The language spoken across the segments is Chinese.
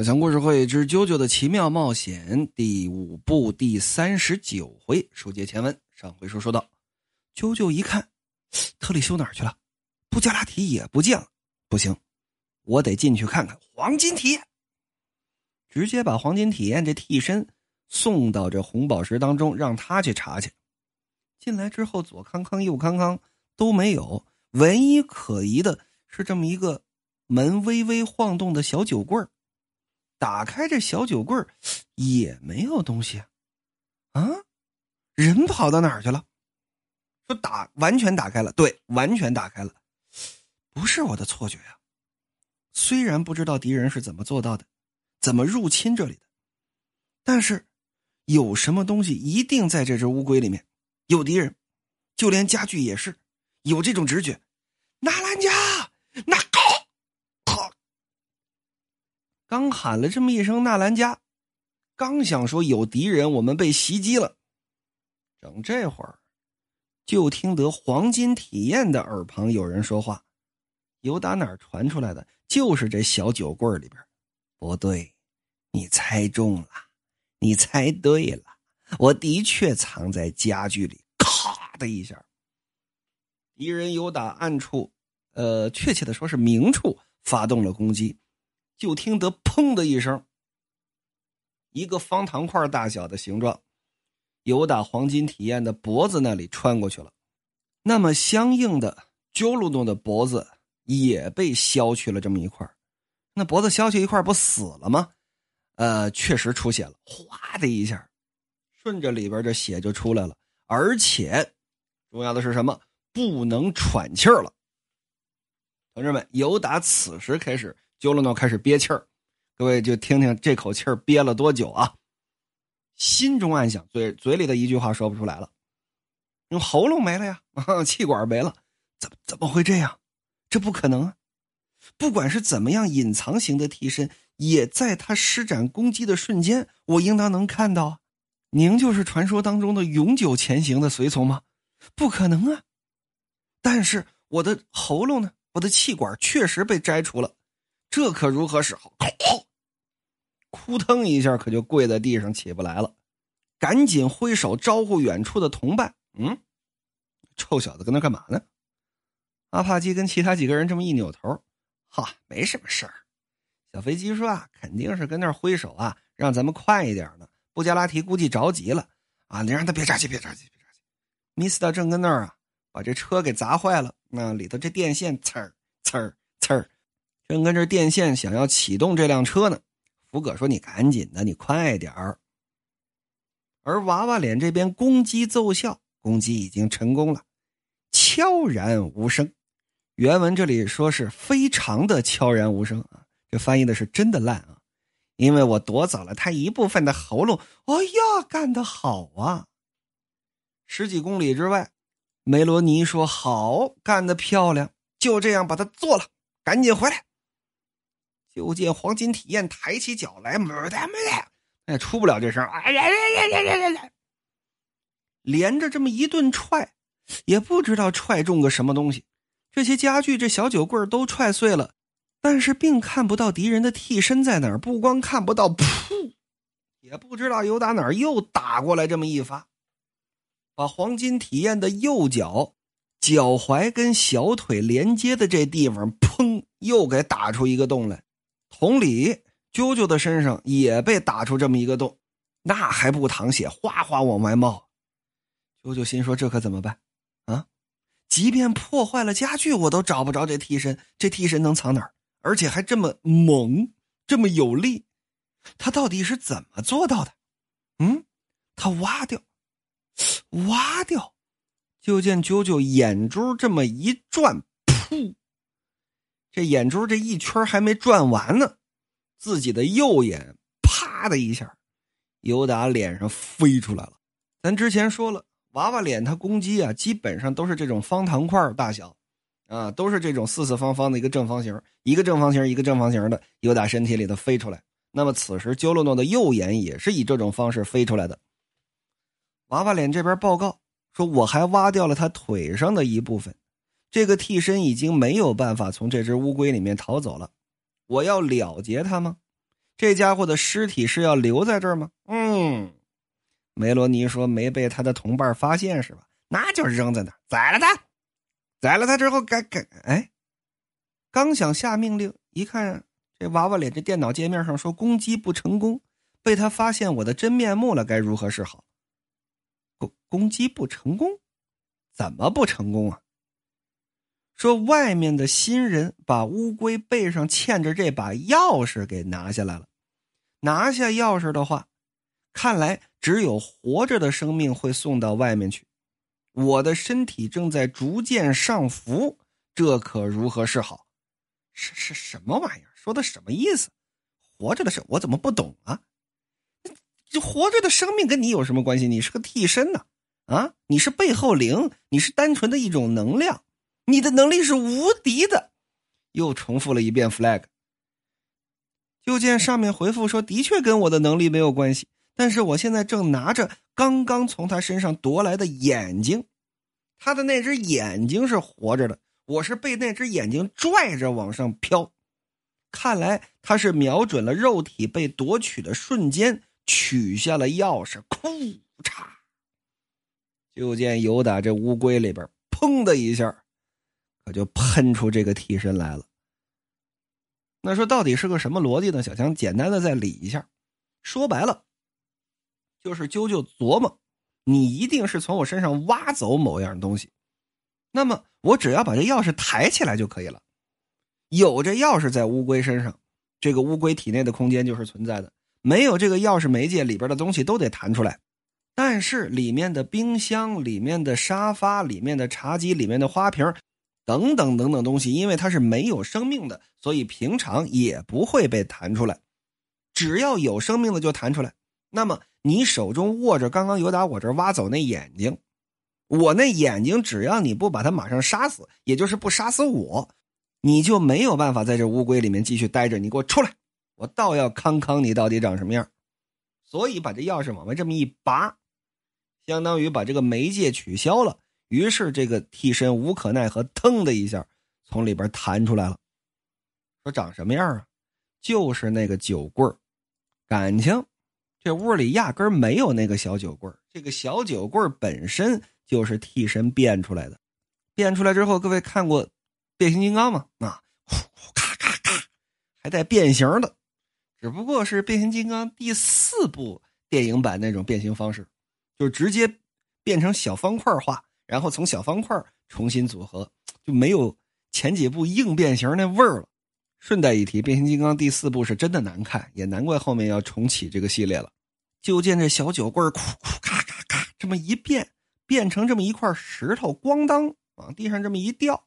小强故事会之《啾啾的奇妙冒险》第五部第三十九回，书接前文。上回书说到，啾啾一看，特里修哪儿去了？布加拉提也不见了。不行，我得进去看看黄金体验。直接把黄金体验这替身送到这红宝石当中，让他去查去。进来之后，左康康右康康都没有，唯一可疑的是这么一个门微微晃动的小酒柜打开这小酒柜也没有东西，啊，人跑到哪儿去了？说打完全打开了，对，完全打开了，不是我的错觉呀。虽然不知道敌人是怎么做到的，怎么入侵这里的，但是有什么东西一定在这只乌龟里面。有敌人，就连家具也是有这种直觉。纳兰家，那好，刚喊了这么一声“纳兰家”，刚想说有敌人，我们被袭击了。整这会儿，就听得黄金体验的耳旁有人说话，由打哪儿传出来的？就是这小酒柜里边。不对，你猜中了，你猜对了。我的确藏在家具里，咔的一下，敌人有打暗处，呃，确切的说是明处发动了攻击，就听得砰的一声，一个方糖块大小的形状，由打黄金体验的脖子那里穿过去了，那么相应的，鸠鲁诺的脖子也被削去了这么一块，那脖子削去一块不死了吗？呃，确实出血了，哗的一下。顺着里边这血就出来了，而且重要的是什么？不能喘气儿了。同志们，由打此时开始，鸠罗诺开始憋气儿。各位就听听这口气儿憋了多久啊？心中暗想，嘴嘴里的一句话说不出来了。用喉咙没了呀，气管没了，怎么怎么会这样？这不可能啊！不管是怎么样隐藏型的替身，也在他施展攻击的瞬间，我应当能看到啊。您就是传说当中的永久前行的随从吗？不可能啊！但是我的喉咙呢？我的气管确实被摘除了，这可如何是好？哭腾一下，可就跪在地上起不来了，赶紧挥手招呼远处的同伴。嗯，臭小子跟那干嘛呢？阿帕基跟其他几个人这么一扭头，哈，没什么事儿。小飞机说啊，肯定是跟那挥手啊，让咱们快一点呢。布加拉提估计着急了啊！你让他别着急，别着急，别着急。米斯特正跟那儿啊，把这车给砸坏了。那里头这电线呲儿呲儿呲儿，正跟着电线想要启动这辆车呢。福葛说：“你赶紧的，你快点儿。”而娃娃脸这边攻击奏效，攻击已经成功了，悄然无声。原文这里说是非常的悄然无声啊，这翻译的是真的烂啊。因为我夺走了他一部分的喉咙，哎呀，干得好啊！十几公里之外，梅罗尼说：“好，干得漂亮！”就这样把他做了，赶紧回来。就见黄金体验抬起脚来，没得没得，哎，出不了这声，哎呀呀呀呀呀呀！连着这么一顿踹，也不知道踹中个什么东西，这些家具、这小酒柜都踹碎了。但是并看不到敌人的替身在哪儿，不光看不到，噗，也不知道由打哪儿又打过来这么一发，把黄金体验的右脚脚踝跟小腿连接的这地方，砰，又给打出一个洞来。同理，啾啾的身上也被打出这么一个洞，那还不淌血，哗哗往外冒。啾啾心说：这可怎么办？啊，即便破坏了家具，我都找不着这替身，这替身能藏哪儿？而且还这么猛，这么有力，他到底是怎么做到的？嗯，他挖掉，挖掉，就见啾啾眼珠这么一转，噗，这眼珠这一圈还没转完呢，自己的右眼啪的一下，由打脸上飞出来了。咱之前说了，娃娃脸它攻击啊，基本上都是这种方糖块大小。啊，都是这种四四方方的一个正方形，一个正方形，一个正方形的，由打身体里头飞出来。那么此时，鸠洛诺的右眼也是以这种方式飞出来的。娃娃脸这边报告说，我还挖掉了他腿上的一部分，这个替身已经没有办法从这只乌龟里面逃走了。我要了结他吗？这家伙的尸体是要留在这儿吗？嗯，梅罗尼说没被他的同伴发现是吧？那就扔在那儿，宰了他，宰了他之后该该哎，刚想下命令，一看这娃娃脸这电脑界面上说攻击不成功，被他发现我的真面目了，该如何是好？攻攻击不成功，怎么不成功啊？说外面的新人把乌龟背上嵌着这把钥匙给拿下来了，拿下钥匙的话，看来只有活着的生命会送到外面去。我的身体正在逐渐上浮，这可如何是好？是是什么玩意儿？说的什么意思？活着的事我怎么不懂啊？这活着的生命跟你有什么关系？你是个替身呢？啊，你是背后灵，你是单纯的一种能量。你的能力是无敌的，又重复了一遍 flag。就见上面回复说：“的确跟我的能力没有关系，但是我现在正拿着刚刚从他身上夺来的眼睛，他的那只眼睛是活着的，我是被那只眼睛拽着往上飘。看来他是瞄准了肉体被夺取的瞬间取下了钥匙，库嚓！就见尤达这乌龟里边，砰的一下。”我就喷出这个替身来了。那说到底是个什么逻辑呢？小强简单的再理一下，说白了，就是啾啾琢磨，你一定是从我身上挖走某样东西，那么我只要把这钥匙抬起来就可以了。有这钥匙在乌龟身上，这个乌龟体内的空间就是存在的；没有这个钥匙媒介，里边的东西都得弹出来。但是里面的冰箱、里面的沙发、里面的茶几、里面的花瓶。等等等等东西，因为它是没有生命的，所以平常也不会被弹出来。只要有生命的就弹出来。那么你手中握着刚刚有打我这挖走那眼睛，我那眼睛只要你不把它马上杀死，也就是不杀死我，你就没有办法在这乌龟里面继续待着。你给我出来，我倒要康康你到底长什么样。所以把这钥匙往外这么一拔，相当于把这个媒介取消了。于是，这个替身无可奈何，腾的一下从里边弹出来了。说长什么样啊？就是那个酒柜感情这屋里压根没有那个小酒柜这个小酒柜本身就是替身变出来的。变出来之后，各位看过变形金刚吗？啊，呼呼咔咔咔，还带变形的，只不过是变形金刚第四部电影版那种变形方式，就直接变成小方块化。然后从小方块重新组合，就没有前几部硬变形那味儿了。顺带一提，变形金刚第四部是真的难看，也难怪后面要重启这个系列了。就见这小酒柜，库库咔咔咔，这么一变，变成这么一块石头，咣当往地上这么一掉，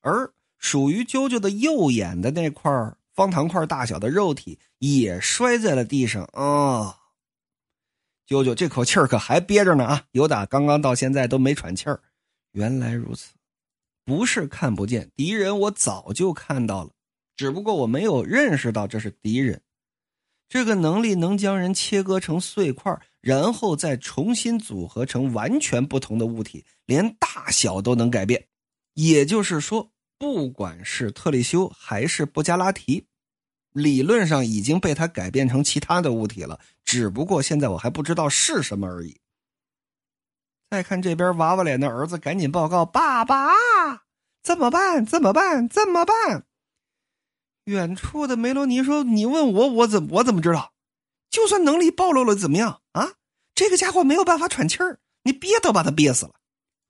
而属于啾啾的右眼的那块方糖块大小的肉体也摔在了地上啊。啾啾这口气儿可还憋着呢啊！有打刚刚到现在都没喘气儿。原来如此，不是看不见敌人，我早就看到了，只不过我没有认识到这是敌人。这个能力能将人切割成碎块，然后再重新组合成完全不同的物体，连大小都能改变。也就是说，不管是特里修还是布加拉提。理论上已经被他改变成其他的物体了，只不过现在我还不知道是什么而已。再看这边，娃娃脸的儿子赶紧报告：“爸爸，怎么办？怎么办？怎么办？”远处的梅罗尼说：“你问我，我怎我怎么知道？就算能力暴露了，怎么样啊？这个家伙没有办法喘气儿，你憋都把他憋死了。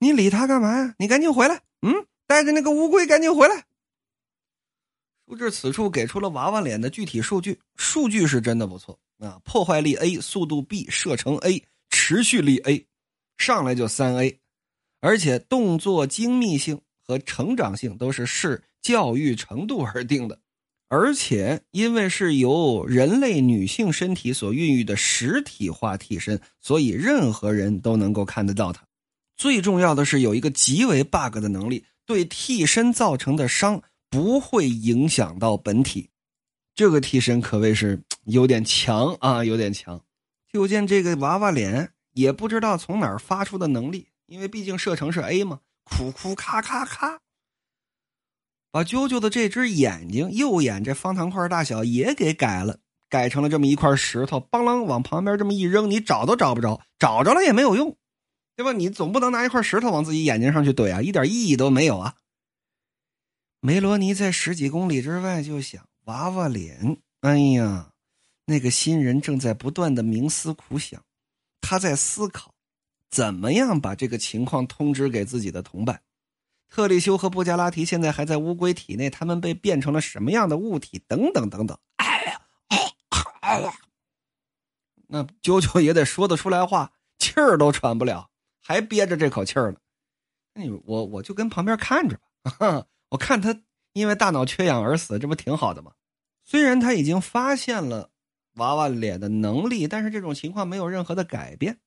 你理他干嘛呀？你赶紧回来，嗯，带着那个乌龟赶紧回来。”不至此处给出了娃娃脸的具体数据，数据是真的不错啊！破坏力 A，速度 B，射程 A，持续力 A，上来就三 A，而且动作精密性和成长性都是视教育程度而定的，而且因为是由人类女性身体所孕育的实体化替身，所以任何人都能够看得到它。最重要的是有一个极为 bug 的能力，对替身造成的伤。不会影响到本体，这个替身可谓是有点强啊，有点强。就见这个娃娃脸也不知道从哪儿发出的能力，因为毕竟射程是 A 嘛，哭哭咔咔咔，把啾啾的这只眼睛右眼这方糖块大小也给改了，改成了这么一块石头，邦啷往旁边这么一扔，你找都找不着，找着了也没有用，对吧？你总不能拿一块石头往自己眼睛上去怼啊，一点意义都没有啊。梅罗尼在十几公里之外就想娃娃脸，哎呀，那个新人正在不断的冥思苦想，他在思考怎么样把这个情况通知给自己的同伴。特里修和布加拉提现在还在乌龟体内，他们被变成了什么样的物体？等等等等。哎呀，那啾啾也得说得出来话，气儿都喘不了，还憋着这口气儿呢。你我我就跟旁边看着吧，我看他因为大脑缺氧而死，这不挺好的吗？虽然他已经发现了娃娃脸的能力，但是这种情况没有任何的改变，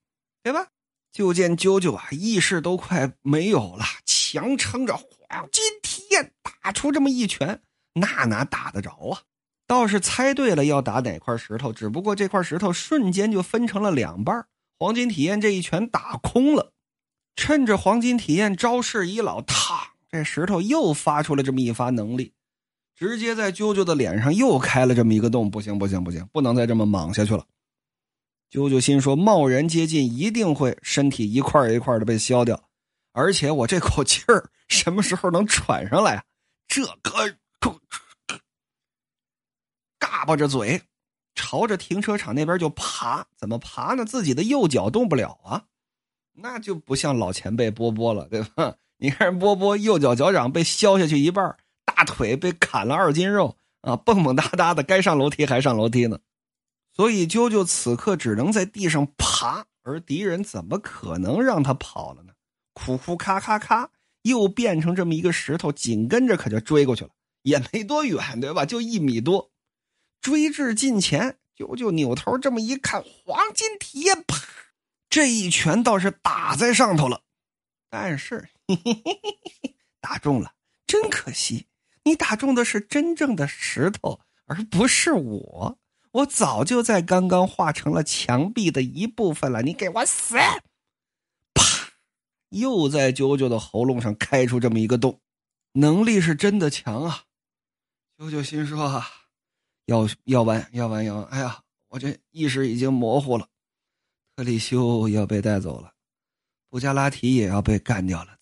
对吧？就见啾啾啊，意识都快没有了，强撑着黄金体验打出这么一拳，那哪打得着啊？倒是猜对了要打哪块石头，只不过这块石头瞬间就分成了两半黄金体验这一拳打空了，趁着黄金体验招式已老，嘡，这石头又发出了这么一发能力，直接在啾啾的脸上又开了这么一个洞。不行不行不行，不能再这么莽下去了。啾啾心说：贸然接近，一定会身体一块一块的被削掉，而且我这口气儿什么时候能喘上来啊？这个。嘎巴着嘴，朝着停车场那边就爬。怎么爬呢？自己的右脚动不了啊，那就不像老前辈波波了，对吧？你看波波右脚脚掌被削下去一半，大腿被砍了二斤肉啊，蹦蹦哒哒的，该上楼梯还上楼梯呢。所以啾啾此刻只能在地上爬，而敌人怎么可能让他跑了呢？哭哭咔咔咔，又变成这么一个石头，紧跟着可就追过去了，也没多远，对吧？就一米多。追至近前，啾啾扭头这么一看，黄金体验，啪！这一拳倒是打在上头了，但是 打中了，真可惜，你打中的是真正的石头，而不是我。我早就在刚刚化成了墙壁的一部分了，你给我死！啪！又在啾啾的喉咙上开出这么一个洞，能力是真的强啊！啾啾心说啊。要要完要完要完！哎呀，我这意识已经模糊了。特里修要被带走了，布加拉提也要被干掉了？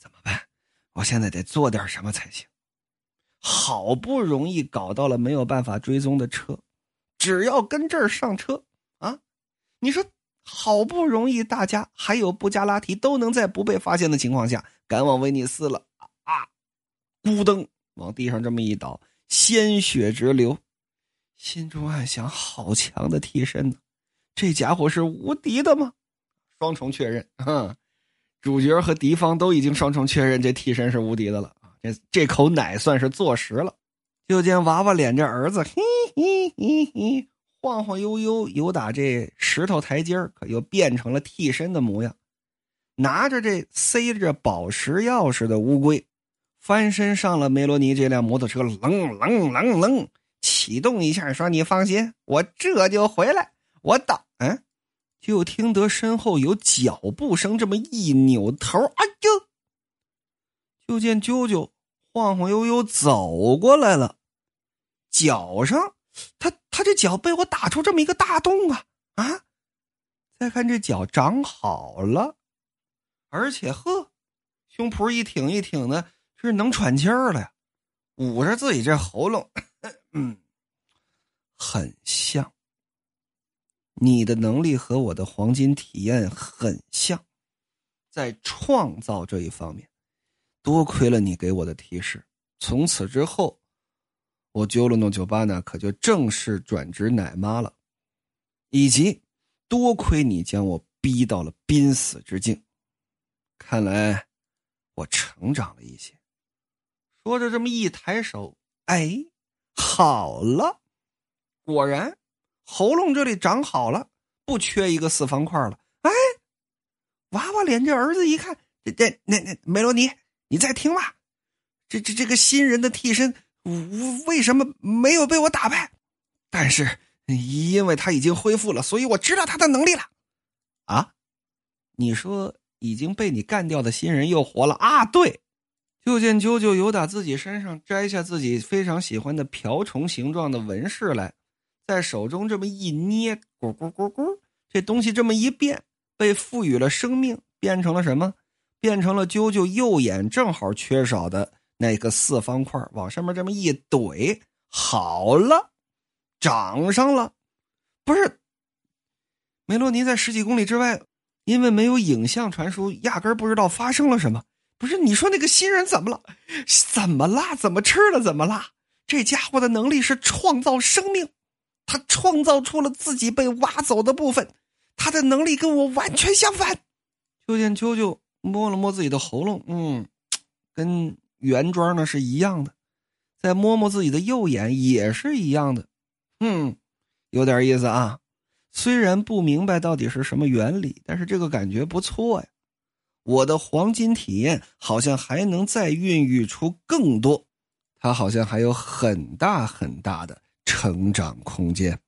我现在得做点什么才行。好不容易搞到了没有办法追踪的车，只要跟这儿上车啊！你说，好不容易大家还有布加拉提都能在不被发现的情况下赶往威尼斯了啊！咕噔，往地上这么一倒，鲜血直流。心中暗想：好强的替身呢，这家伙是无敌的吗？双重确认，哼，主角和敌方都已经双重确认这替身是无敌的了！这这口奶算是坐实了。就见娃娃脸这儿子，嘿嘿嘿嘿，晃晃悠悠游打这石头台阶可又变成了替身的模样，拿着这塞着宝石钥匙的乌龟，翻身上了梅罗尼这辆摩托车，楞楞楞楞。启动一下，说：“你放心，我这就回来。”我到，嗯，就听得身后有脚步声，这么一扭头，哎呦，就见啾啾晃晃悠悠走过来了，脚上，他他这脚被我打出这么一个大洞啊啊！再看这脚长好了，而且呵，胸脯一挺一挺的，是能喘气儿了呀，捂着自己这喉咙。嗯，很像。你的能力和我的黄金体验很像，在创造这一方面，多亏了你给我的提示。从此之后，我揪了诺酒吧呢，可就正式转职奶妈了。以及多亏你将我逼到了濒死之境，看来我成长了一些。说着，这么一抬手，哎。好了，果然，喉咙这里长好了，不缺一个四方块了。哎，娃娃脸这儿子一看，这这那那梅罗尼，你在听吗？这这这个新人的替身为什么没有被我打败？但是因为他已经恢复了，所以我知道他的能力了。啊，你说已经被你干掉的新人又活了啊？对。就见啾啾由打自己身上摘下自己非常喜欢的瓢虫形状的纹饰来，在手中这么一捏，咕咕咕咕，这东西这么一变，被赋予了生命，变成了什么？变成了啾啾右眼正好缺少的那个四方块，往上面这么一怼，好了，长上了。不是，梅洛尼在十几公里之外，因为没有影像传输，压根不知道发生了什么。不是，你说那个新人怎么了？怎么啦？怎么吃了？怎么啦？这家伙的能力是创造生命，他创造出了自己被挖走的部分，他的能力跟我完全相反。就见秋秋。摸了摸自己的喉咙，嗯，跟原装呢是一样的。再摸摸自己的右眼，也是一样的。嗯，有点意思啊。虽然不明白到底是什么原理，但是这个感觉不错呀。我的黄金体验好像还能再孕育出更多，它好像还有很大很大的成长空间。